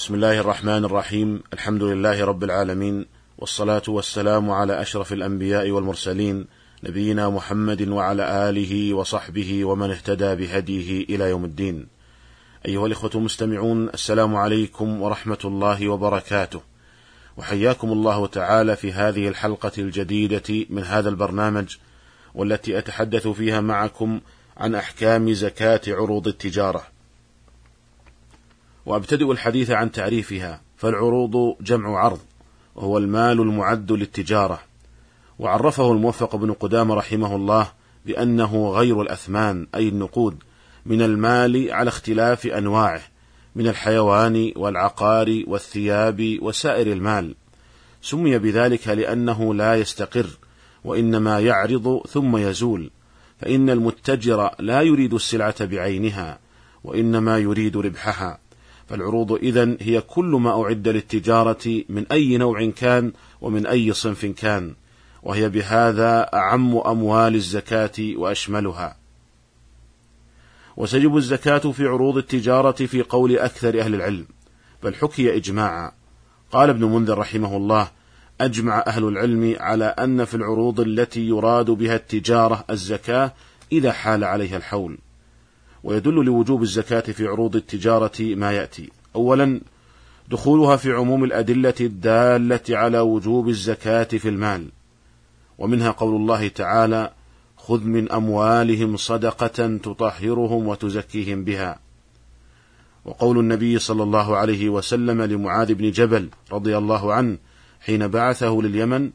بسم الله الرحمن الرحيم الحمد لله رب العالمين والصلاة والسلام على أشرف الأنبياء والمرسلين نبينا محمد وعلى آله وصحبه ومن اهتدى بهديه إلى يوم الدين أيها الإخوة المستمعون السلام عليكم ورحمة الله وبركاته وحياكم الله تعالى في هذه الحلقة الجديدة من هذا البرنامج والتي أتحدث فيها معكم عن أحكام زكاة عروض التجارة وابتدئ الحديث عن تعريفها فالعروض جمع عرض وهو المال المعد للتجارة. وعرفه الموفق بن قدامة رحمه الله بأنه غير الأثمان أي النقود من المال على اختلاف أنواعه من الحيوان والعقار والثياب وسائر المال. سمي بذلك لأنه لا يستقر وإنما يعرض ثم يزول. فإن المتجر لا يريد السلعة بعينها وإنما يريد ربحها. فالعروض إذن هي كل ما أعد للتجارة من أي نوع كان ومن أي صنف كان وهي بهذا أعم أموال الزكاة وأشملها. وتجب الزكاة في عروض التجارة في قول أكثر أهل العلم بل حكي إجماعا. قال ابن منذر رحمه الله أجمع أهل العلم على أن في العروض التي يراد بها التجارة الزكاة إذا حال عليها الحول. ويدل لوجوب الزكاة في عروض التجارة ما يأتي. أولا دخولها في عموم الأدلة الدالة على وجوب الزكاة في المال. ومنها قول الله تعالى: خذ من أموالهم صدقة تطهرهم وتزكيهم بها. وقول النبي صلى الله عليه وسلم لمعاذ بن جبل رضي الله عنه حين بعثه لليمن: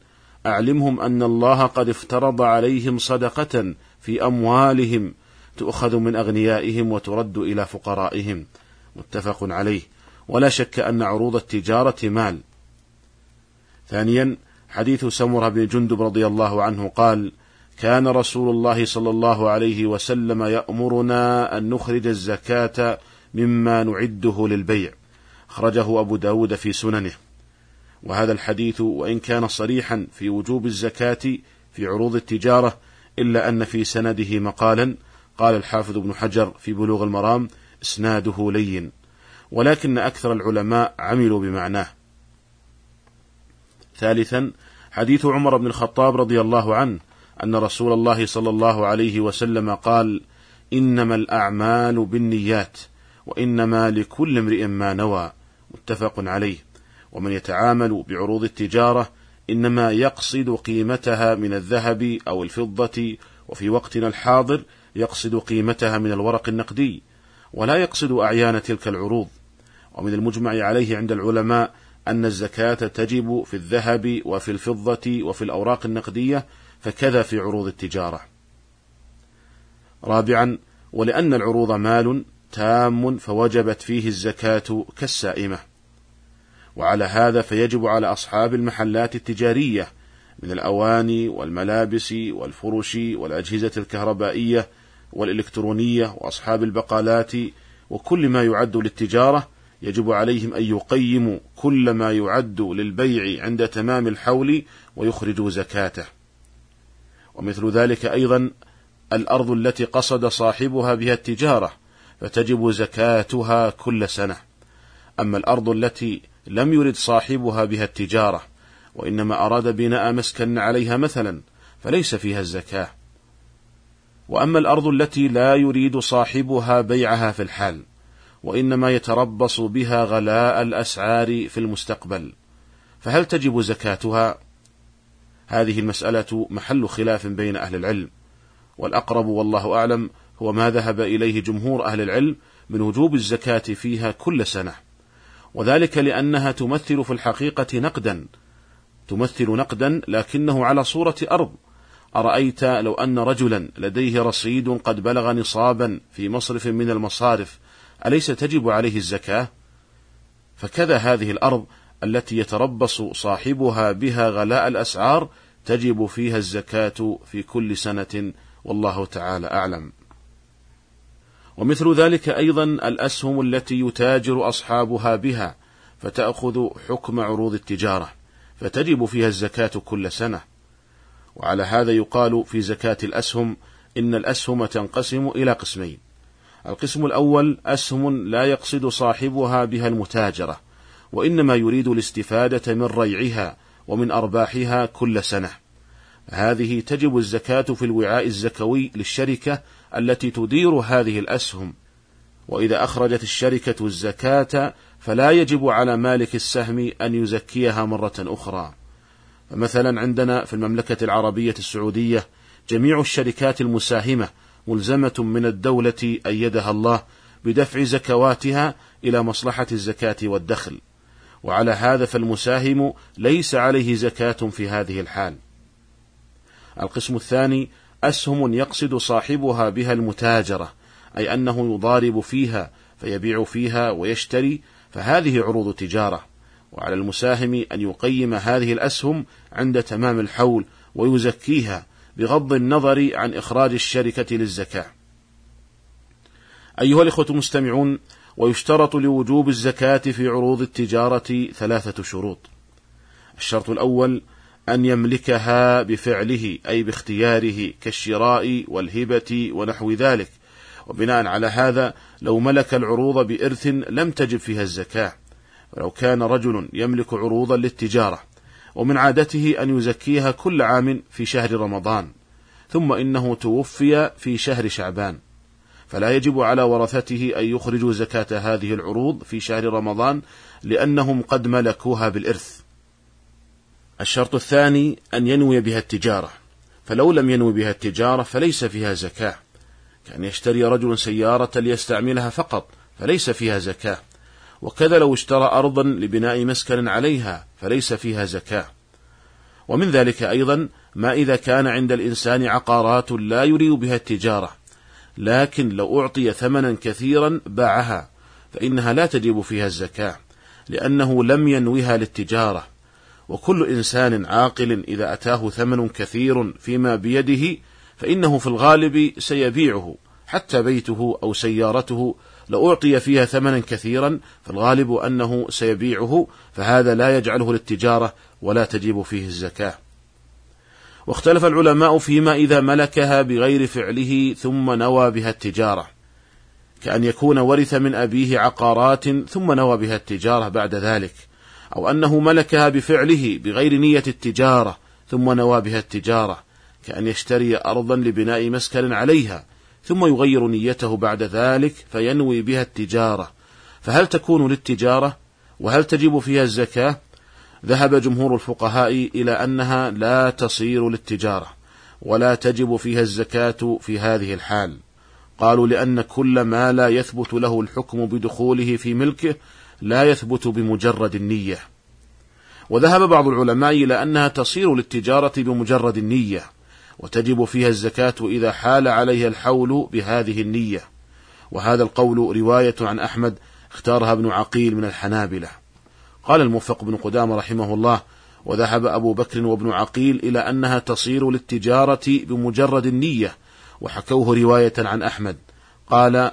أعلمهم أن الله قد افترض عليهم صدقة في أموالهم تؤخذ من أغنيائهم وترد إلى فقرائهم. متفق عليه. ولا شك أن عروض التجارة مال. ثانيا حديث سمرة بن جندب رضي الله عنه قال كان رسول الله صلى الله عليه وسلم يأمرنا أن نخرج الزكاة مما نعده للبيع أخرجه أبو داود في سننه. وهذا الحديث وإن كان صريحا في وجوب الزكاة في عروض التجارة إلا أن في سنده مقالا قال الحافظ ابن حجر في بلوغ المرام إسناده لين ولكن أكثر العلماء عملوا بمعناه. ثالثا حديث عمر بن الخطاب رضي الله عنه أن رسول الله صلى الله عليه وسلم قال إنما الأعمال بالنيات وإنما لكل امرئ ما نوى متفق عليه. ومن يتعامل بعروض التجارة إنما يقصد قيمتها من الذهب أو الفضة وفي وقتنا الحاضر يقصد قيمتها من الورق النقدي ولا يقصد أعيان تلك العروض ومن المجمع عليه عند العلماء أن الزكاة تجب في الذهب وفي الفضة وفي الأوراق النقدية فكذا في عروض التجارة. رابعا ولأن العروض مال تام فوجبت فيه الزكاة كالسائمة. وعلى هذا فيجب على أصحاب المحلات التجارية من الأواني والملابس والفرش والأجهزة الكهربائية والإلكترونية وأصحاب البقالات وكل ما يعد للتجارة يجب عليهم أن يقيموا كل ما يعد للبيع عند تمام الحول ويخرجوا زكاته. ومثل ذلك أيضا الأرض التي قصد صاحبها بها التجارة فتجب زكاتها كل سنة. أما الأرض التي لم يرد صاحبها بها التجارة وإنما أراد بناء مسكن عليها مثلا فليس فيها الزكاة. وأما الأرض التي لا يريد صاحبها بيعها في الحال وإنما يتربص بها غلاء الأسعار في المستقبل فهل تجب زكاتها؟ هذه المسألة محل خلاف بين أهل العلم والأقرب والله أعلم هو ما ذهب إليه جمهور أهل العلم من وجوب الزكاة فيها كل سنة وذلك لأنها تمثل في الحقيقة نقدا تمثل نقدا لكنه على صورة أرض أرأيت لو أن رجلا لديه رصيد قد بلغ نصابا في مصرف من المصارف أليس تجب عليه الزكاة؟ فكذا هذه الأرض التي يتربص صاحبها بها غلاء الأسعار تجب فيها الزكاة في كل سنة والله تعالى أعلم. ومثل ذلك أيضا الأسهم التي يتاجر أصحابها بها فتأخذ حكم عروض التجارة فتجب فيها الزكاة كل سنة. وعلى هذا يقال في زكاة الأسهم إن الأسهم تنقسم إلى قسمين. القسم الأول أسهم لا يقصد صاحبها بها المتاجرة، وإنما يريد الاستفادة من ريعها ومن أرباحها كل سنة. هذه تجب الزكاة في الوعاء الزكوي للشركة التي تدير هذه الأسهم. وإذا أخرجت الشركة الزكاة فلا يجب على مالك السهم أن يزكيها مرة أخرى. فمثلا عندنا في المملكة العربية السعودية جميع الشركات المساهمة ملزمة من الدولة أيدها الله بدفع زكواتها إلى مصلحة الزكاة والدخل. وعلى هذا فالمساهم ليس عليه زكاة في هذه الحال. القسم الثاني أسهم يقصد صاحبها بها المتاجرة أي أنه يضارب فيها فيبيع فيها ويشتري فهذه عروض تجارة. وعلى المساهم أن يقيم هذه الأسهم عند تمام الحول ويزكيها بغض النظر عن إخراج الشركة للزكاة. أيها الإخوة المستمعون، ويشترط لوجوب الزكاة في عروض التجارة ثلاثة شروط. الشرط الأول أن يملكها بفعله أي باختياره كالشراء والهبة ونحو ذلك، وبناء على هذا لو ملك العروض بإرث لم تجب فيها الزكاة ولو كان رجل يملك عروضا للتجارة ومن عادته أن يزكيها كل عام في شهر رمضان ثم إنه توفي في شهر شعبان. فلا يجب على ورثته أن يخرجوا زكاة هذه العروض في شهر رمضان لأنهم قد ملكوها بالإرث. الشرط الثاني أن ينوي بها التجارة فلو لم ينوي بها التجارة فليس فيها زكاة. كأن يشتري رجل سيارة ليستعملها فقط فليس فيها زكاة. وكذا لو اشترى أرضا لبناء مسكن عليها فليس فيها زكاة. ومن ذلك أيضا ما إذا كان عند الإنسان عقارات لا يريد بها التجارة لكن لو أعطي ثمنا كثيرا باعها فإنها لا تجب فيها الزكاة لأنه لم ينوها للتجارة. وكل إنسان عاقل إذا أتاه ثمن كثير فيما بيده فإنه في الغالب سيبيعه. حتى بيته أو سيارته لو أعطي فيها ثمنا كثيرا فالغالب أنه سيبيعه فهذا لا يجعله للتجارة ولا تجيب فيه الزكاة. واختلف العلماء فيما إذا ملكها بغير فعله ثم نوى بها التجارة. كأن يكون ورث من أبيه عقارات ثم نوى بها التجارة بعد ذلك أو أنه ملكها بفعله بغير نية التجارة ثم نوى بها التجارة كأن يشتري أرضا لبناء مسكن عليها ثم يغير نيته بعد ذلك فينوي بها التجارة. فهل تكون للتجارة؟ وهل تجب فيها الزكاة؟ ذهب جمهور الفقهاء إلى أنها لا تصير للتجارة ولا تجب فيها الزكاة في هذه الحال. قالوا لأن كل ما لا يثبت له الحكم بدخوله في ملكه لا يثبت بمجرد النية. وذهب بعض العلماء إلى أنها تصير للتجارة بمجرد النية. وتجب فيها الزكاة إذا حال عليها الحول بهذه النية. وهذا القول رواية عن أحمد اختارها ابن عقيل من الحنابلة. قال الموفق بن قدامة رحمه الله وذهب أبو بكر وابن عقيل إلى أنها تصير للتجارة بمجرد النية. وحكوه رواية عن أحمد قال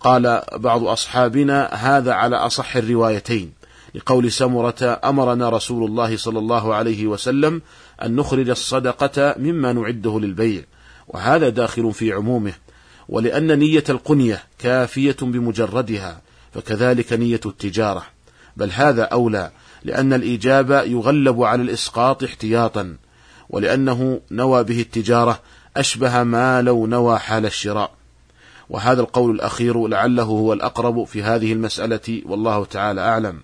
قال بعض أصحابنا هذا على أصح الروايتين. لقول سمرة أمرنا رسول الله صلى الله عليه وسلم أن نخرج الصدقة مما نعده للبيع وهذا داخل في عمومه ولأن نية القنية كافية بمجردها فكذلك نية التجارة. بل هذا أولى لأن الإيجاب يغلب على الإسقاط احتياطا ولأنه نوى به التجارة أشبه ما لو نوى حال الشراء. وهذا القول الأخير لعله هو الأقرب في هذه المسألة والله تعالى أعلم.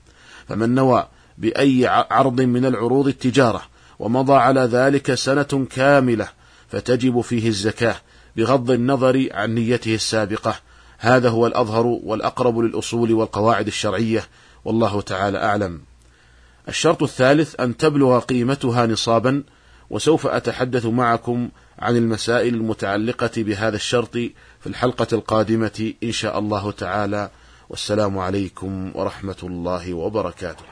فمن نوى بأي عرض من العروض التجارة ومضى على ذلك سنة كاملة فتجب فيه الزكاة بغض النظر عن نيته السابقة. هذا هو الأظهر والأقرب للأصول والقواعد الشرعية والله تعالى أعلم. الشرط الثالث أن تبلغ قيمتها نصابا وسوف أتحدث معكم عن المسائل المتعلقة بهذا الشرط في الحلقة القادمة إن شاء الله تعالى. والسلام عليكم ورحمة الله وبركاته.